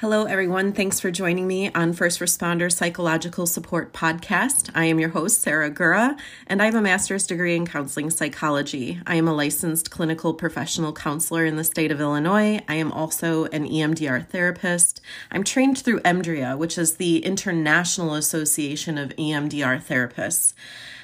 Hello, everyone. Thanks for joining me on First Responder Psychological Support Podcast. I am your host, Sarah Gura, and I have a master's degree in counseling psychology. I am a licensed clinical professional counselor in the state of Illinois. I am also an EMDR therapist. I'm trained through EMDRIA, which is the International Association of EMDR Therapists.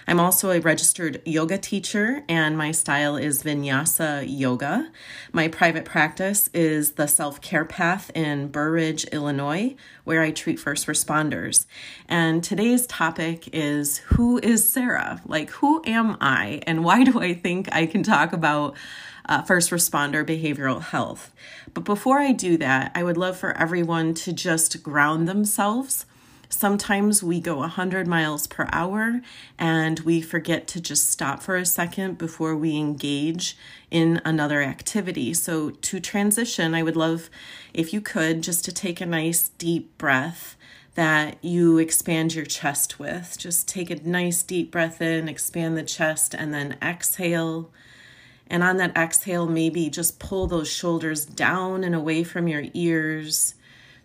I'm also a registered yoga teacher, and my style is vinyasa yoga. My private practice is the Self Care Path in Burr Ridge, Illinois, where I treat first responders. And today's topic is Who is Sarah? Like, who am I, and why do I think I can talk about? Uh, first responder behavioral health. But before I do that, I would love for everyone to just ground themselves Sometimes we go 100 miles per hour and we forget to just stop for a second before we engage in another activity. So, to transition, I would love if you could just to take a nice deep breath that you expand your chest with. Just take a nice deep breath in, expand the chest, and then exhale. And on that exhale, maybe just pull those shoulders down and away from your ears,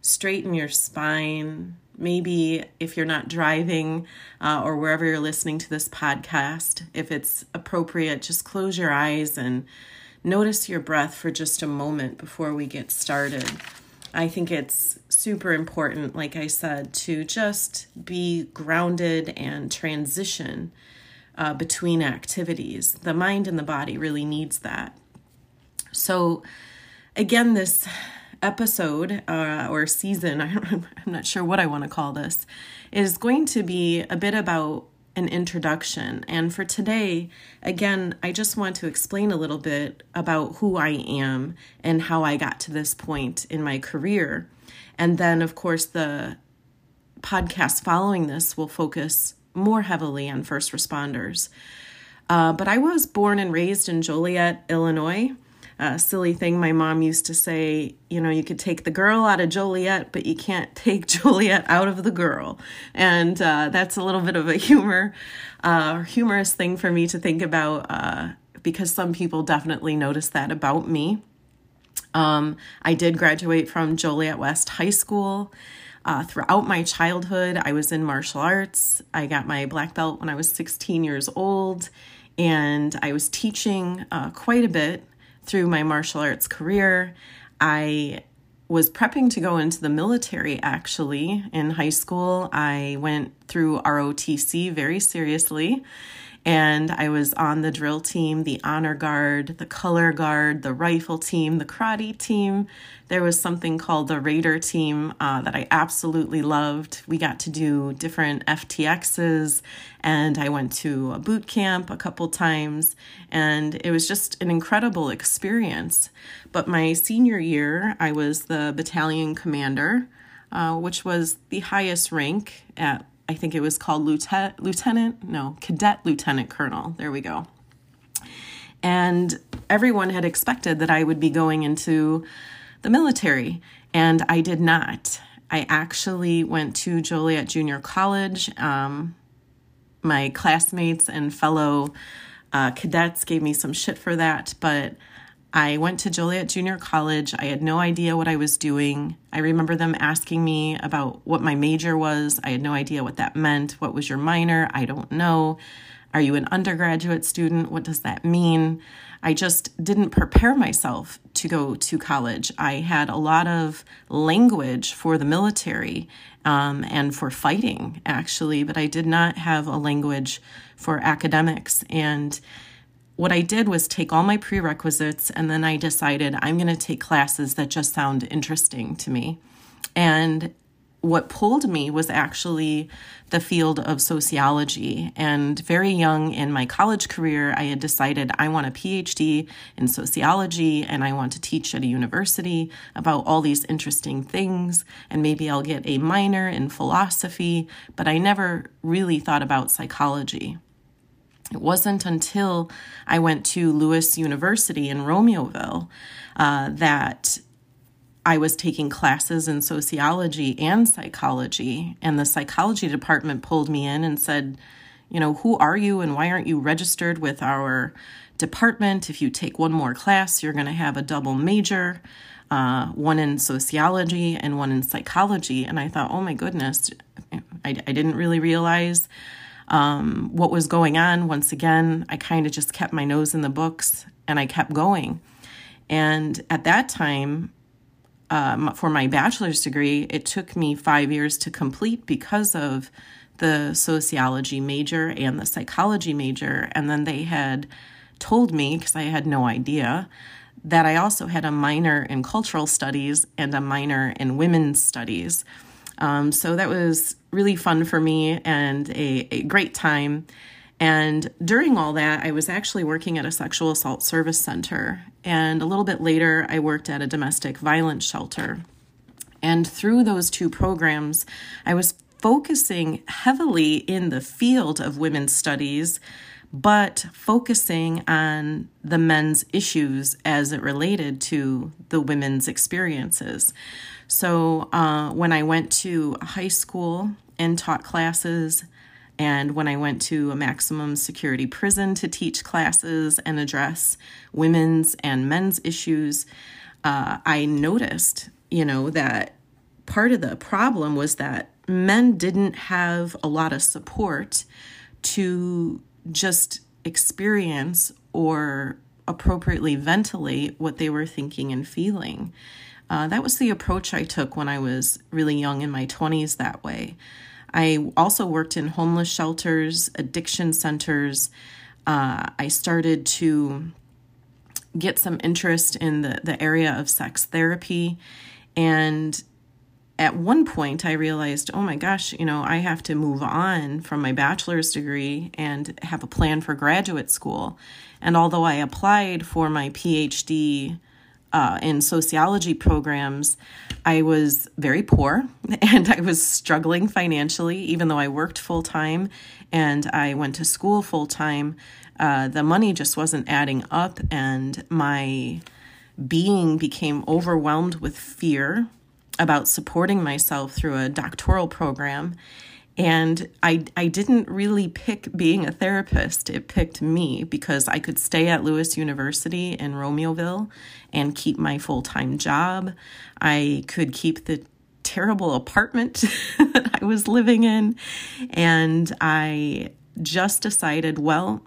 straighten your spine maybe if you're not driving uh, or wherever you're listening to this podcast, if it's appropriate, just close your eyes and notice your breath for just a moment before we get started. I think it's super important, like I said, to just be grounded and transition uh, between activities. The mind and the body really needs that. So, again, this episode uh, or season, I'm not sure what I want to call this, is going to be a bit about an introduction. And for today, again, I just want to explain a little bit about who I am and how I got to this point in my career. And then, of course, the podcast following this will focus more heavily on first responders. Uh, but I was born and raised in Joliet, Illinois uh, silly thing my mom used to say you know you could take the girl out of joliet but you can't take joliet out of the girl. And uh, that's a little bit of a humor uh, humorous thing for me to think about uh, because some people definitely notice that about me. Um, i did graduate from joliet west high school. Uh, throughout my childhood, I was in martial arts. I got my black belt when I was 16 years old, and I was teaching uh, quite a bit through my martial arts career. I was prepping to go into the military actually in high school. I went through ROTC very seriously and I was on the drill team, the honor guard, the color guard, the rifle team, the karate team. There was something called the Raider team uh, that I absolutely loved. We got to do different FTXs, and I went to a boot camp a couple times, and it was just an incredible experience. But my senior year, I was the battalion commander, uh, which was the highest rank at I think it was called lieutenant, lieutenant, no, cadet lieutenant colonel. There we go. And everyone had expected that I would be going into the military, and I did not. I actually went to Joliet Junior College. Um, my classmates and fellow uh, cadets gave me some shit for that, but I went to Joliet Junior College. I had no idea what I was doing. I remember them asking me about what my major was. I had no idea what that meant. What was your minor? I don't know. Are you an undergraduate student? What does that mean? I just didn't prepare myself to go to college. I had a lot of language for the military um, and for fighting, actually, but I did not have a language for academics. And what I did was take all my prerequisites and then I decided I'm going to take classes that just sound interesting to me. And what pulled me was actually the field of sociology. And very young in my college career, I had decided I want a PhD in sociology and I want to teach at a university about all these interesting things. And maybe I'll get a minor in philosophy, but I never really thought about psychology. It wasn't until I went to Lewis University in Romeoville uh, that I was taking classes in sociology and psychology, and the psychology department pulled me in and said, You know, who are you and why aren't you registered with our department? If you take one more class, you're going to have a double major. uh, one in sociology and one in psychology. And I thought, oh my goodness, I, I didn't really realize um, what was going on. Once again, I kind of just kept my nose in the books and I kept going. And at that time, um, for my bachelor's degree, it took me five years to complete because of the sociology major and the psychology major. And then they had told me, because I had no idea, that I also had a minor in cultural studies and a minor in women's studies. Um, so that was really fun for me and a, a great time. And during all that, I was actually working at a sexual assault service center. And a little bit later, I worked at a domestic violence shelter. And through those two programs, I was focusing heavily in the field of women's studies, but focusing on the men's issues as it related to the women's experiences. So uh, when I went to high school and taught classes, and when I went to a maximum security prison to teach classes and address women's and men's issues, uh, I noticed, you know, that part of the problem was that men didn't have a lot of support to just experience or appropriately ventilate what they were thinking and feeling. Uh, that was the approach I took when I was really young in my 20s that way. I also worked in homeless shelters, addiction centers. Uh, I started to get some interest in the, the area of sex therapy. And at one point, I realized, oh my gosh, you know, I have to move on from my bachelor's degree and have a plan for graduate school. And although I applied for my PhD uh, in sociology programs, I was very poor and I was struggling financially, even though I worked full time and I went to school full time. Uh, the money just wasn't adding up, and my being became overwhelmed with fear about supporting myself through a doctoral program and I, I didn't really pick being a therapist. It picked me because I could stay at Lewis University in Romeoville and keep my full time job. I could keep the terrible apartment that I was living in. And I just decided, well,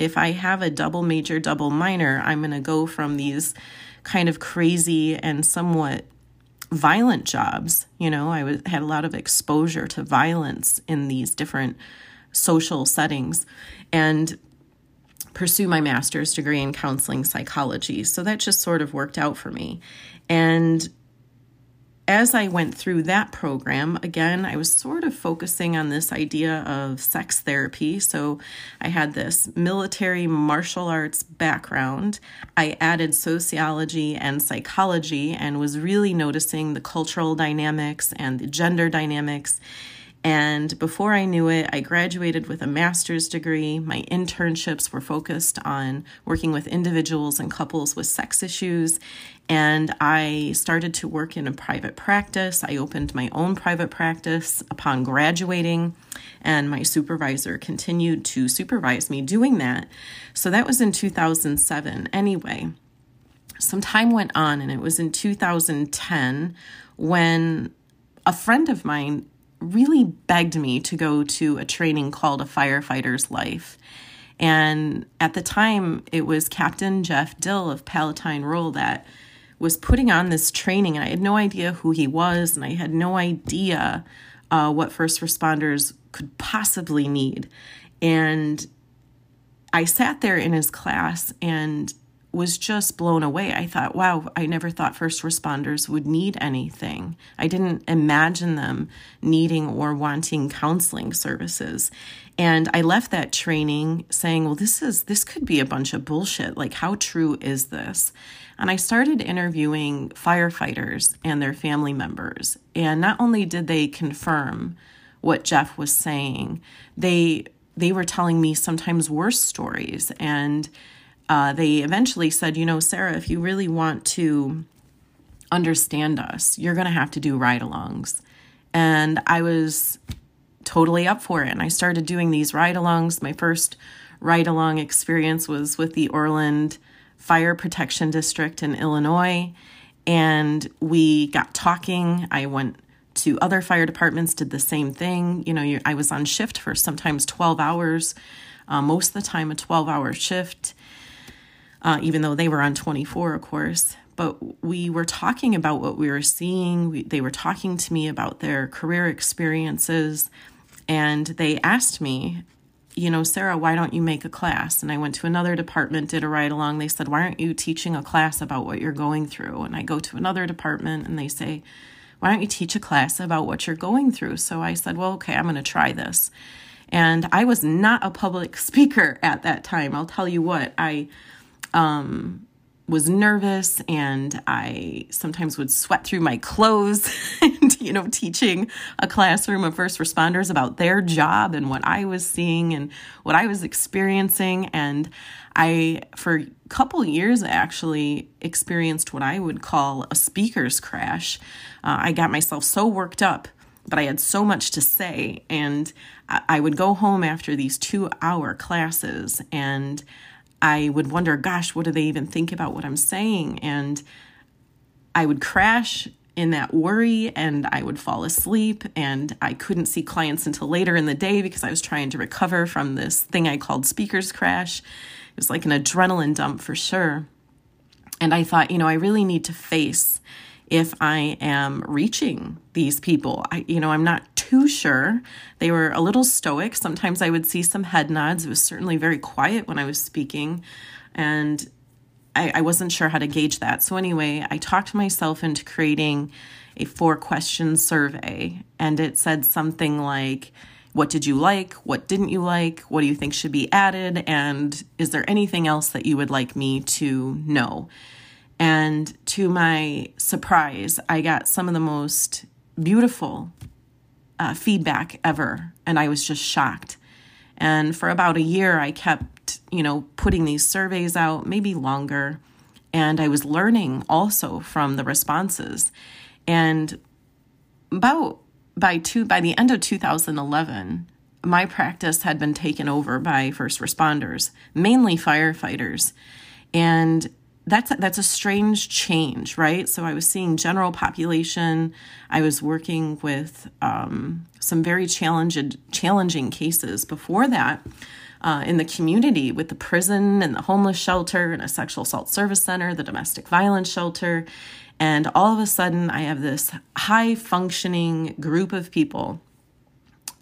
if I have a double major, double minor, I'm going to go from these kind of crazy and somewhat violent jobs. You know, I was, had a lot of exposure to violence in these different social settings and pursue my master's degree in counseling psychology. So that just sort of worked out for me. And as I went through that program, again, I was sort of focusing on this idea of sex therapy. So I had this military martial arts background. I added sociology and psychology and was really noticing the cultural dynamics and the gender dynamics and before I knew it, I graduated with a master's degree. My internships were focused on working with individuals and couples with sex issues. And I started to work in a private practice. I opened my own private practice upon graduating, and my supervisor continued to supervise me doing that. So that was in 2007. Anyway, some time went on, and it was in 2010 when a friend of mine really begged me to go to a training called A Firefighter's Life. And at the time, it was Captain Jeff Dill of Palatine Rural that was putting on this training. And I had no idea who he was, and I had no idea uh, what first responders could possibly need. And I sat there in his class and was just blown away. I thought, wow, I never thought first responders would need anything. I didn't imagine them needing or wanting counseling services. And I left that training saying, well, this is this could be a bunch of bullshit. Like how true is this? And I started interviewing firefighters and their family members. And not only did they confirm what Jeff was saying, they they were telling me sometimes worse stories and uh, they eventually said, you know, Sarah, if you really want to understand us, you're going to have to do ride alongs. And I was totally up for it. And I started doing these ride alongs. My first ride along experience was with the Orland Fire Protection District in Illinois. and we got talking. I went to other fire departments, did the same thing. You know, I was on shift for sometimes 12 hours, uh, most of the time, a 12 hour shift, uh, even though they were on 24, of course. But we were talking about what we were seeing. We, they were talking to me about their career experiences. And they asked me, you know, Sarah, why don't you make a class? And I went to another department, did a ride along. They said, why aren't you teaching a class about what you're going through? And I go to another department and they say, why don't you teach a class about what you're going through? So I said, well, okay, I'm going to try this. And I was not a public speaker at that time. I'll tell you what, I um, was nervous and I sometimes would sweat through my clothes and, you know, teaching a classroom of first responders about their job and what I was seeing and what I was experiencing. And I, for a couple years, actually experienced what I would call a speaker's crash. Uh, I got myself so worked up but I had so much to say. And I would go home after these two hour classes and I would wonder, gosh, what do they even think about what I'm saying? And I would crash in that worry and I would fall asleep and I couldn't see clients until later in the day because I was trying to recover from this thing I called speaker's crash. It was like an adrenaline dump for sure. And I thought, you know, I really need to face if I am reaching these people. I, you know, I'm not too sure. They were a little stoic. Sometimes I would see some head nods. It was certainly very quiet when I was speaking, and I, I wasn't sure how to gauge that. So, anyway, I talked myself into creating a four question survey, and it said something like, what did you like? What didn't you like? What do you think should be added? And is there anything else that you would like me to know? And to my surprise, I got some of the most beautiful uh, feedback ever. And I was just shocked. And for about a year, I kept, you know, putting these surveys out, maybe longer. And I was learning also from the responses. And about by two by the end of 2011, my practice had been taken over by first responders, mainly firefighters. And that's that's a strange change, right? So I was seeing general population. I was working with um, some very challenging challenging cases before that uh, in the community with the prison and the homeless shelter and a sexual assault service center, the domestic violence shelter, and all of a sudden I have this high functioning group of people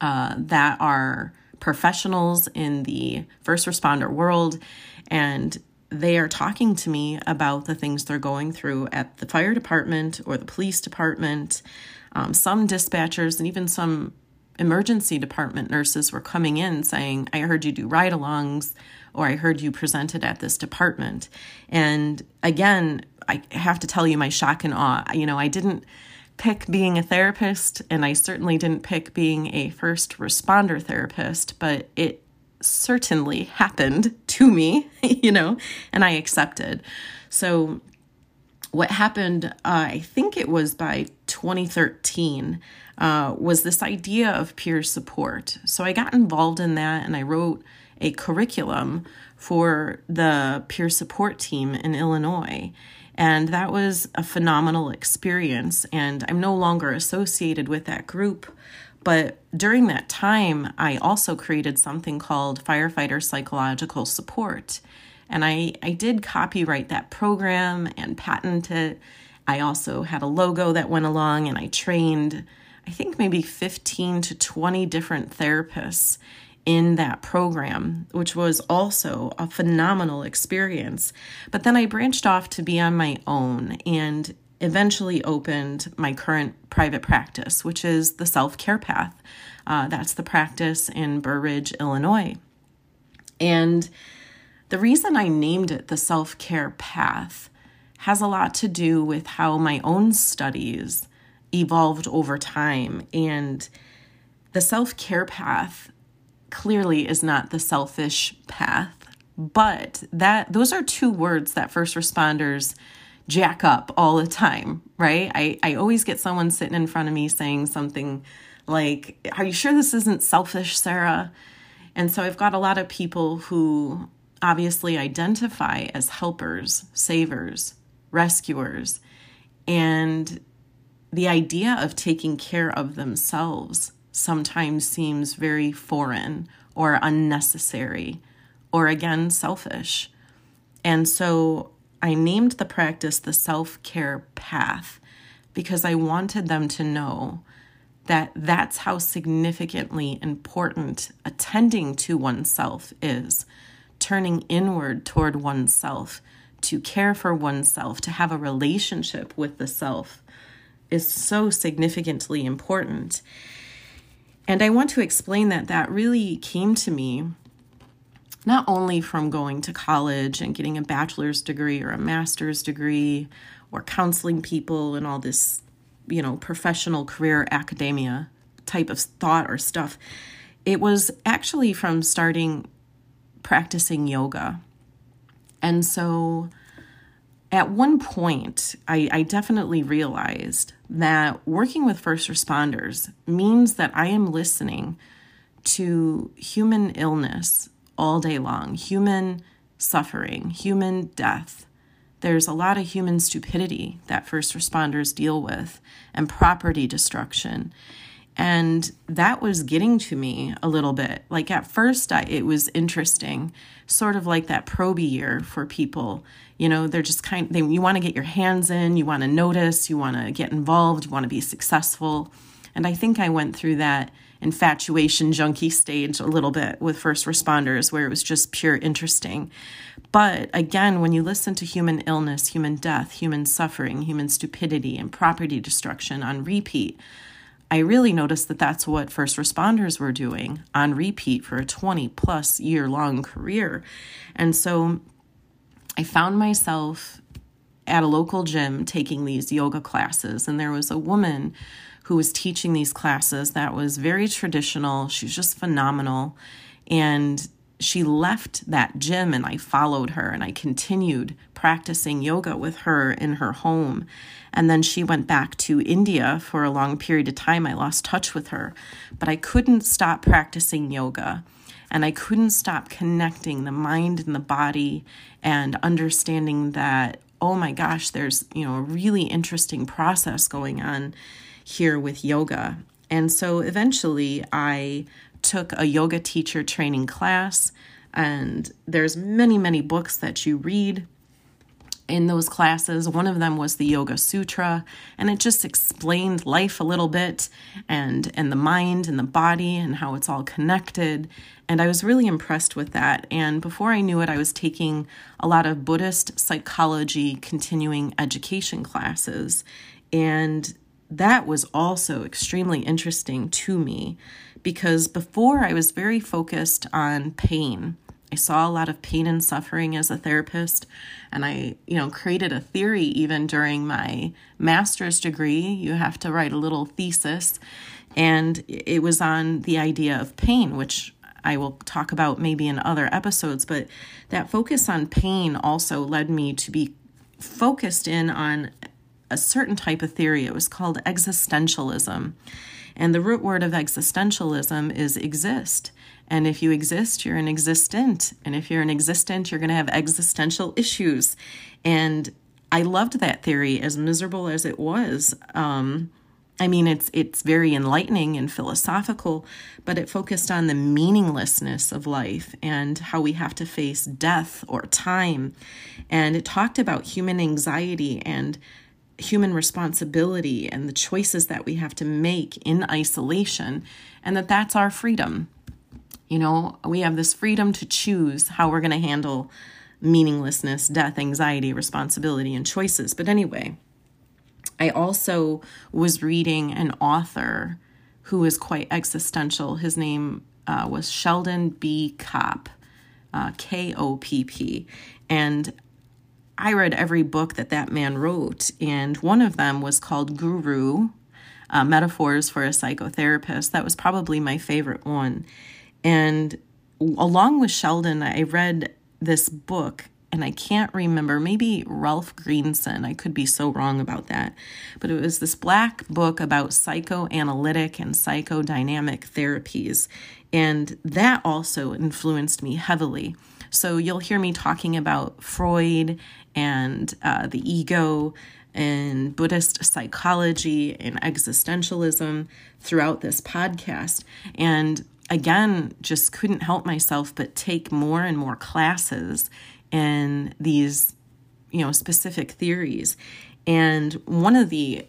uh, that are professionals in the first responder world and they are talking to me about the things they're going through at the fire department or the police department. Um, some dispatchers and even some emergency department nurses were coming in saying, I heard you do ride alongs, or I heard you presented at this department. And again, I have to tell you my shock and awe. You know, I didn't pick being a therapist, and I certainly didn't pick being a first responder therapist, but it certainly happened to me, you know, and I accepted. So, what happened, uh, I think it was by 2013, uh, was this idea of peer support. So, I got involved in that and I wrote a curriculum for the peer support team in Illinois. And that was a phenomenal experience. And I'm no longer associated with that group, but during that time, I also created something called Firefighter Psychological Support. And I, I did copyright that program and patent it. I also had a logo that went along, and I trained, I think, maybe 15 to 20 different therapists in that program, which was also a phenomenal experience. But then I branched off to be on my own, and eventually opened my current private practice, which is the self care path. Uh, that's the practice in Burr Ridge, Illinois. And the reason I named it the self care path has a lot to do with how my own studies evolved over time. And the self care path clearly is not the selfish path, but that those are two words that first responders jack up all the time, right? I, I always get someone sitting in front of me saying something like, Are you sure this isn't selfish, Sarah? And so I've got a lot of people who obviously identify as helpers, savers, rescuers. And the idea of taking care of themselves sometimes seems very foreign or unnecessary or again selfish. And so I named the practice the self care path because I wanted them to know that that's how significantly important attending to oneself is turning inward toward oneself to care for oneself to have a relationship with the self is so significantly important. And i want to explain that that really came to me not only from going to college and getting a bachelor's degree or a master's degree or counseling people and all this, you know, professional career academia type of thought or stuff. It was actually from starting practicing yoga. And so at one point, I, I, definitely realized that working with first responders means that I am listening to human illness all day long human suffering, human death. There's a lot of human stupidity that first responders deal with and property destruction. And that was getting to me a little bit. Like at first, I, it was interesting, sort of like that Proby year for people. You know, they're just kind. They, you want to get your hands in, you want to notice, you want to get involved, you want to be successful. And I think I went through that infatuation junkie stage a little bit with first responders where it was just pure interesting. But again, when you listen to human illness, human death, human suffering, human stupidity, and property destruction on repeat, I really noticed that that's what first responders were doing on repeat for a 20 plus year long career. And so I found myself at a local gym taking these yoga classes, and there was a woman who was teaching these classes that was very traditional. She was just phenomenal. And she left that gym and I followed her and I continued practicing yoga with her in her home. And then she went back to India for a long period of time. I lost touch with her, but I couldn't stop practicing yoga and I couldn't stop connecting the mind and the body and understanding that oh my gosh, there's, you know, a really interesting process going on here with yoga. And so eventually I took a yoga teacher training class and there's many many books that you read in those classes. One of them was the Yoga Sutra, and it just explained life a little bit and and the mind and the body and how it's all connected. And I was really impressed with that. And before I knew it, I was taking a lot of Buddhist psychology continuing education classes. And that was also extremely interesting to me because before I was very focused on pain. I saw a lot of pain and suffering as a therapist, and I, you know, created a theory even during my master's degree. You have to write a little thesis, and it was on the idea of pain, which I will talk about maybe in other episodes, but that focus on pain also led me to be focused in on a certain type of theory. It was called existentialism. And the root word of existentialism is exist. And if you exist, you're an existent. And if you're an existent, you're going to have existential issues. And I loved that theory, as miserable as it was. Um, I mean, it's it's very enlightening and philosophical, but it focused on the meaninglessness of life and how we have to face death or time, and it talked about human anxiety and human responsibility and the choices that we have to make in isolation, and that that's our freedom. You know, we have this freedom to choose how we're going to handle meaninglessness, death, anxiety, responsibility, and choices. But anyway, I also was reading an author who is quite existential. His name uh, was Sheldon B. Kopp, uh, K O P P. And I read every book that that man wrote, and one of them was called Guru uh, Metaphors for a Psychotherapist. That was probably my favorite one. And along with Sheldon, I read this book, and I can't remember, maybe Ralph Greenson. I could be so wrong about that. But it was this black book about psychoanalytic and psychodynamic therapies. And that also influenced me heavily. So you'll hear me talking about Freud and uh, the ego and Buddhist psychology and existentialism throughout this podcast. And again, just couldn't help myself but take more and more classes in these, you know, specific theories. And one of the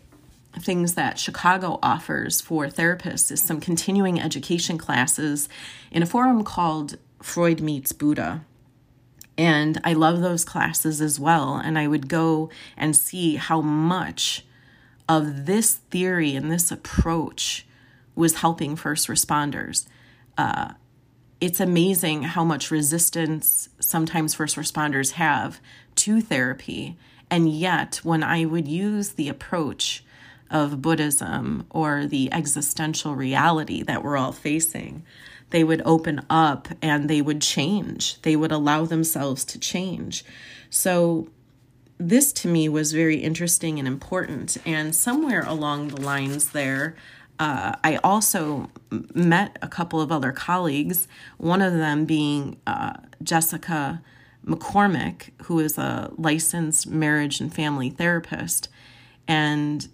things that Chicago offers for therapists is some continuing education classes in a forum called Freud Meets Buddha. And I love those classes as well. And I would go and see how much of this theory and this approach was helping first responders. Uh, it's amazing how much resistance sometimes first responders have to therapy. And yet, when I would use the approach of Buddhism or the existential reality that we're all facing, they would open up and they would change. They would allow themselves to change. So, this to me was very interesting and important. And somewhere along the lines there, uh, I also met a couple of other colleagues, one of them being uh, Jessica McCormick, who is a licensed marriage and family therapist. And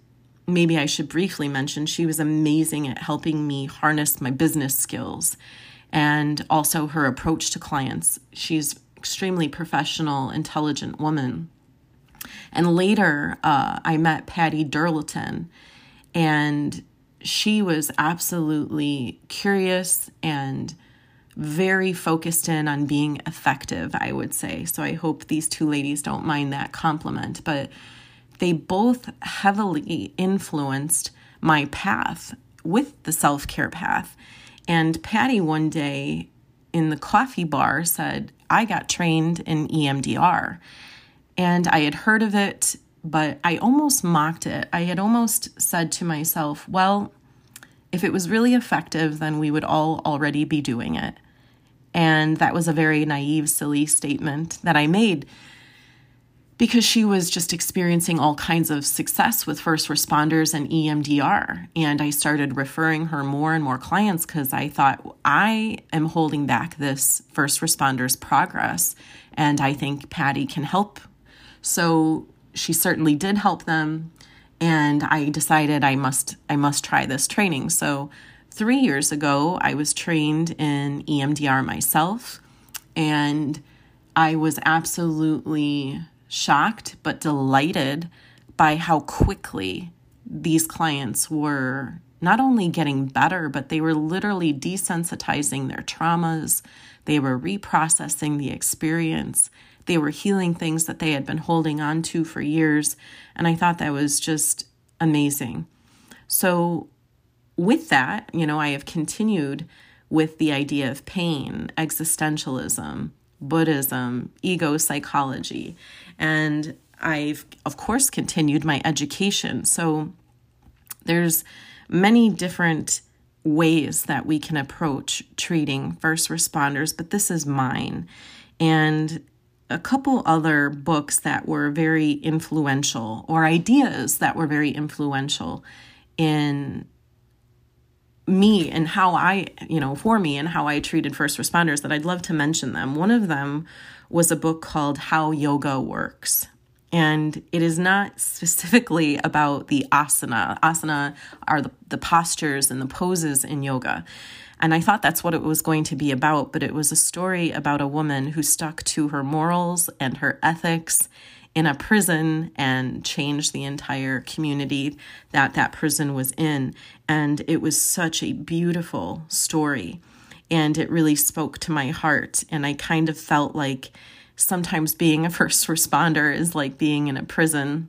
maybe I should briefly mention she was amazing at helping me harness my business skills and also her approach to clients. She's extremely professional, intelligent woman. And later, uh, I met Patty Durleton, and she was absolutely curious and very focused in on being effective, I would say. So I hope these two ladies don't mind that compliment. But they both heavily influenced my path with the self care path. And Patty one day in the coffee bar said, I got trained in EMDR. And I had heard of it, but I almost mocked it. I had almost said to myself, well, if it was really effective, then we would all already be doing it. And that was a very naive, silly statement that I made because she was just experiencing all kinds of success with first responders and EMDR. And I started referring her more and more clients because I thought, I am holding back this first responders progress. And I think Patty can help. So she certainly did help them. And I decided I must I must try this training. So three years ago, I was trained in EMDR myself, and I was absolutely shocked but delighted by how quickly these clients were not only getting better, but they were literally desensitizing their traumas. They were reprocessing the experience. They were healing things that they had been holding on to for years. And I thought that was just amazing. So, with that, you know, I have continued with the idea of pain, existentialism, Buddhism, ego psychology. And I've, of course, continued my education. So there's many different ways that we can approach treating first responders, but this is mine. And a couple other books that were very influential, or ideas that were very influential in me and how I, you know, for me and how I treated first responders that I'd love to mention them. One of them was a book called How Yoga Works. And it is not specifically about the asana. Asana are the, the postures and the poses in yoga. And I thought that's what it was going to be about, but it was a story about a woman who stuck to her morals and her ethics in a prison and changed the entire community that that prison was in. And it was such a beautiful story. And it really spoke to my heart. And I kind of felt like sometimes being a first responder is like being in a prison.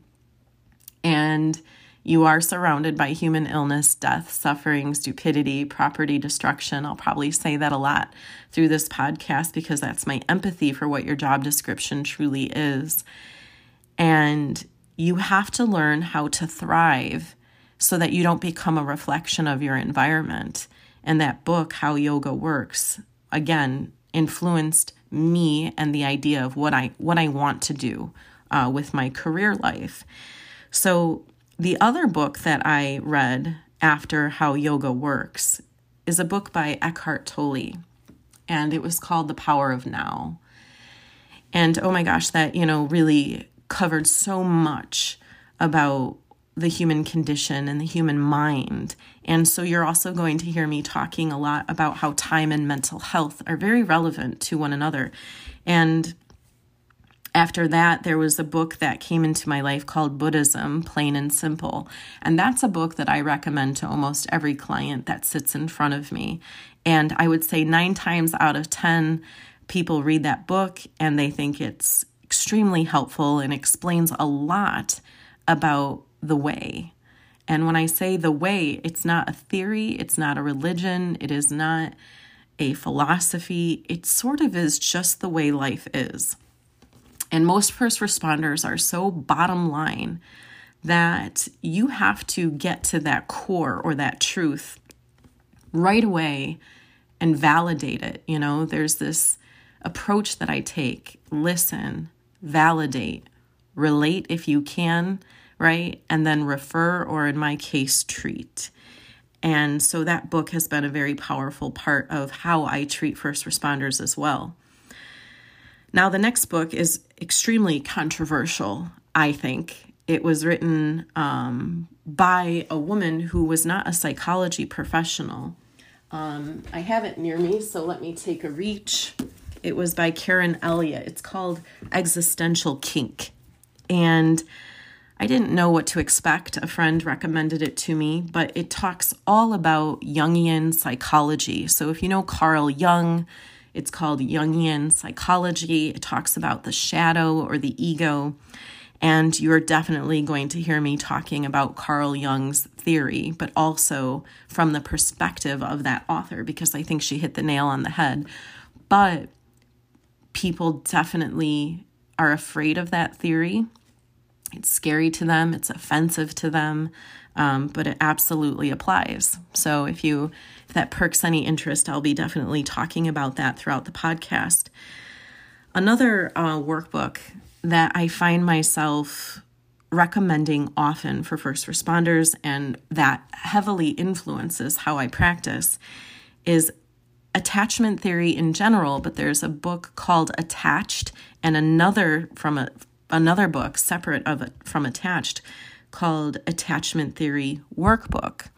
And you are surrounded by human illness, death, suffering, stupidity, property destruction. I'll probably say that a lot through this podcast because that's my empathy for what your job description truly is. And you have to learn how to thrive so that you don't become a reflection of your environment. And that book, How Yoga Works, again, influenced me and the idea of what I what I want to do uh, with my career life. So the other book that I read after How Yoga Works is a book by Eckhart Tolle, and it was called The Power of Now. And oh my gosh, that you know really covered so much about the human condition and the human mind. And so you're also going to hear me talking a lot about how time and mental health are very relevant to one another. And after that, there was a book that came into my life called Buddhism, Plain and Simple. And that's a book that I recommend to almost every client that sits in front of me. And I would say nine times out of 10, people read that book and they think it's extremely helpful and explains a lot about the way. And when I say the way, it's not a theory, it's not a religion, it is not a philosophy. It sort of is just the way life is. And most first responders are so bottom line that you have to get to that core or that truth right away and validate it. You know, there's this approach that I take listen, validate, relate if you can, right? And then refer, or in my case, treat. And so that book has been a very powerful part of how I treat first responders as well. Now, the next book is extremely controversial, I think. It was written um, by a woman who was not a psychology professional. Um, I have it near me, so let me take a reach. It was by Karen Elliott. It's called Existential Kink. And I didn't know what to expect. A friend recommended it to me, but it talks all about Jungian psychology. So if you know Carl Jung, it's called Jungian psychology. It talks about the shadow or the ego. And you're definitely going to hear me talking about Carl Jung's theory, but also from the perspective of that author, because I think she hit the nail on the head. But people definitely are afraid of that theory it's scary to them, it's offensive to them, um, but it absolutely applies. So if you if that perks any interest, I'll be definitely talking about that throughout the podcast. Another uh, workbook that I find myself recommending often for first responders and that heavily influences how I practice is attachment theory in general, but there's a book called Attached and another from a another book separate of from attached called Attachment Theory Workbook.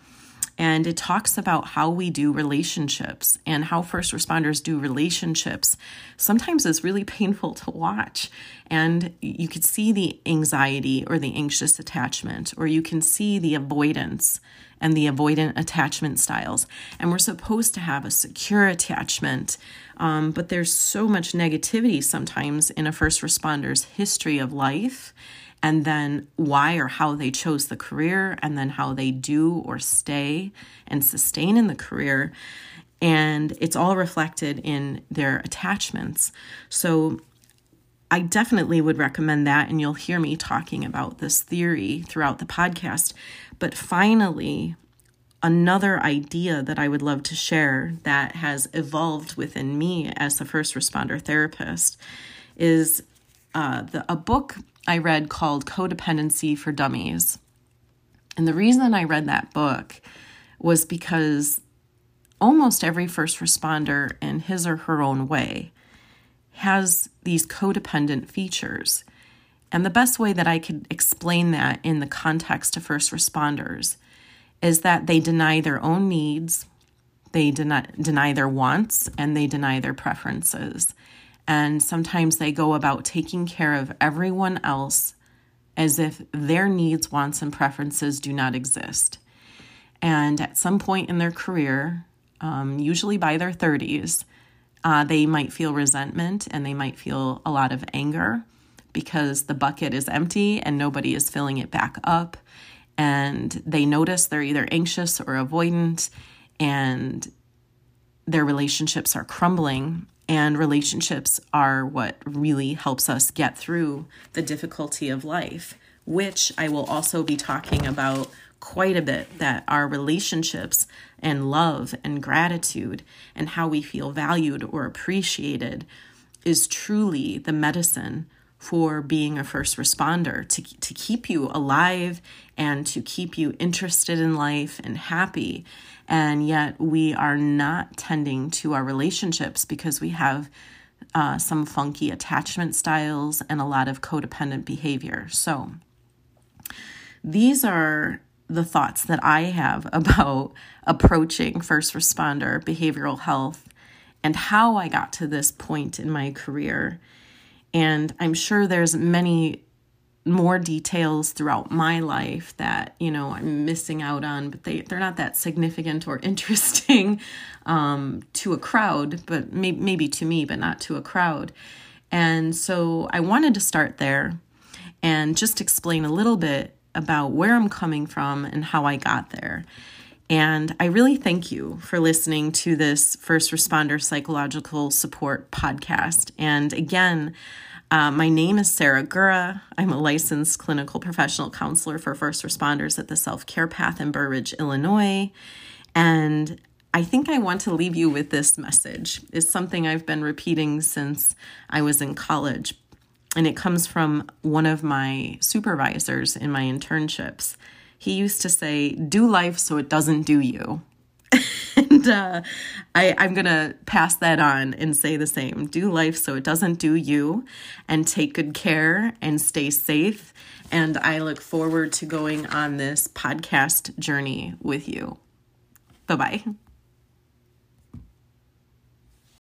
And it talks about how we do relationships and how first responders do relationships. Sometimes it's really painful to watch. And you could see the anxiety or the anxious attachment, or you can see the avoidance and the avoidant attachment styles. And we're supposed to have a secure attachment um, but there's so much negativity sometimes in a first responder's history of life, and then why or how they chose the career, and then how they do or stay and sustain in the career. And it's all reflected in their attachments. So I definitely would recommend that, and you'll hear me talking about this theory throughout the podcast. But finally, another idea that I would love to share that has evolved within me as a first responder therapist is uh, the, a book I read called Codependency for Dummies. And the reason I read that book was because almost every first responder, in his or her own way, has these codependent features. And the best way that I could explain that in the context of first responders is that they deny their own needs, they deny, deny their wants, and they deny their preferences. And sometimes they go about taking care of everyone else as if their needs, wants, and preferences do not exist. And at some point in their career, um, usually by their 30s, uh, they might feel resentment and they might feel a lot of anger because the bucket is empty and nobody is filling it back up and they notice they're either anxious or avoidant and their relationships are crumbling and relationships are what really helps us get through the difficulty of life which i will also be talking about quite a bit that our relationships and love and gratitude and how we feel valued or appreciated is truly the medicine for being a first responder to, to keep you alive and to keep you interested in life and happy. And yet, we are not tending to our relationships because we have uh, some funky attachment styles and a lot of codependent behavior. So, these are the thoughts that I have about approaching first responder behavioral health and how I got to this point in my career. And I'm sure there's many more details throughout my life that you know I'm missing out on, but they they're not that significant or interesting um, to a crowd, but may, maybe to me, but not to a crowd. And so I wanted to start there and just explain a little bit about where I'm coming from and how I got there. And I really thank you for listening to this First Responder Psychological Support podcast. And again, uh, my name is Sarah Gura. I'm a licensed clinical professional counselor for first responders at the Self Care Path in Burr Ridge, Illinois. And I think I want to leave you with this message. It's something I've been repeating since I was in college, and it comes from one of my supervisors in my internships. He used to say, Do life so it doesn't do you. and uh, I, I'm going to pass that on and say the same. Do life so it doesn't do you, and take good care and stay safe. And I look forward to going on this podcast journey with you. Bye bye.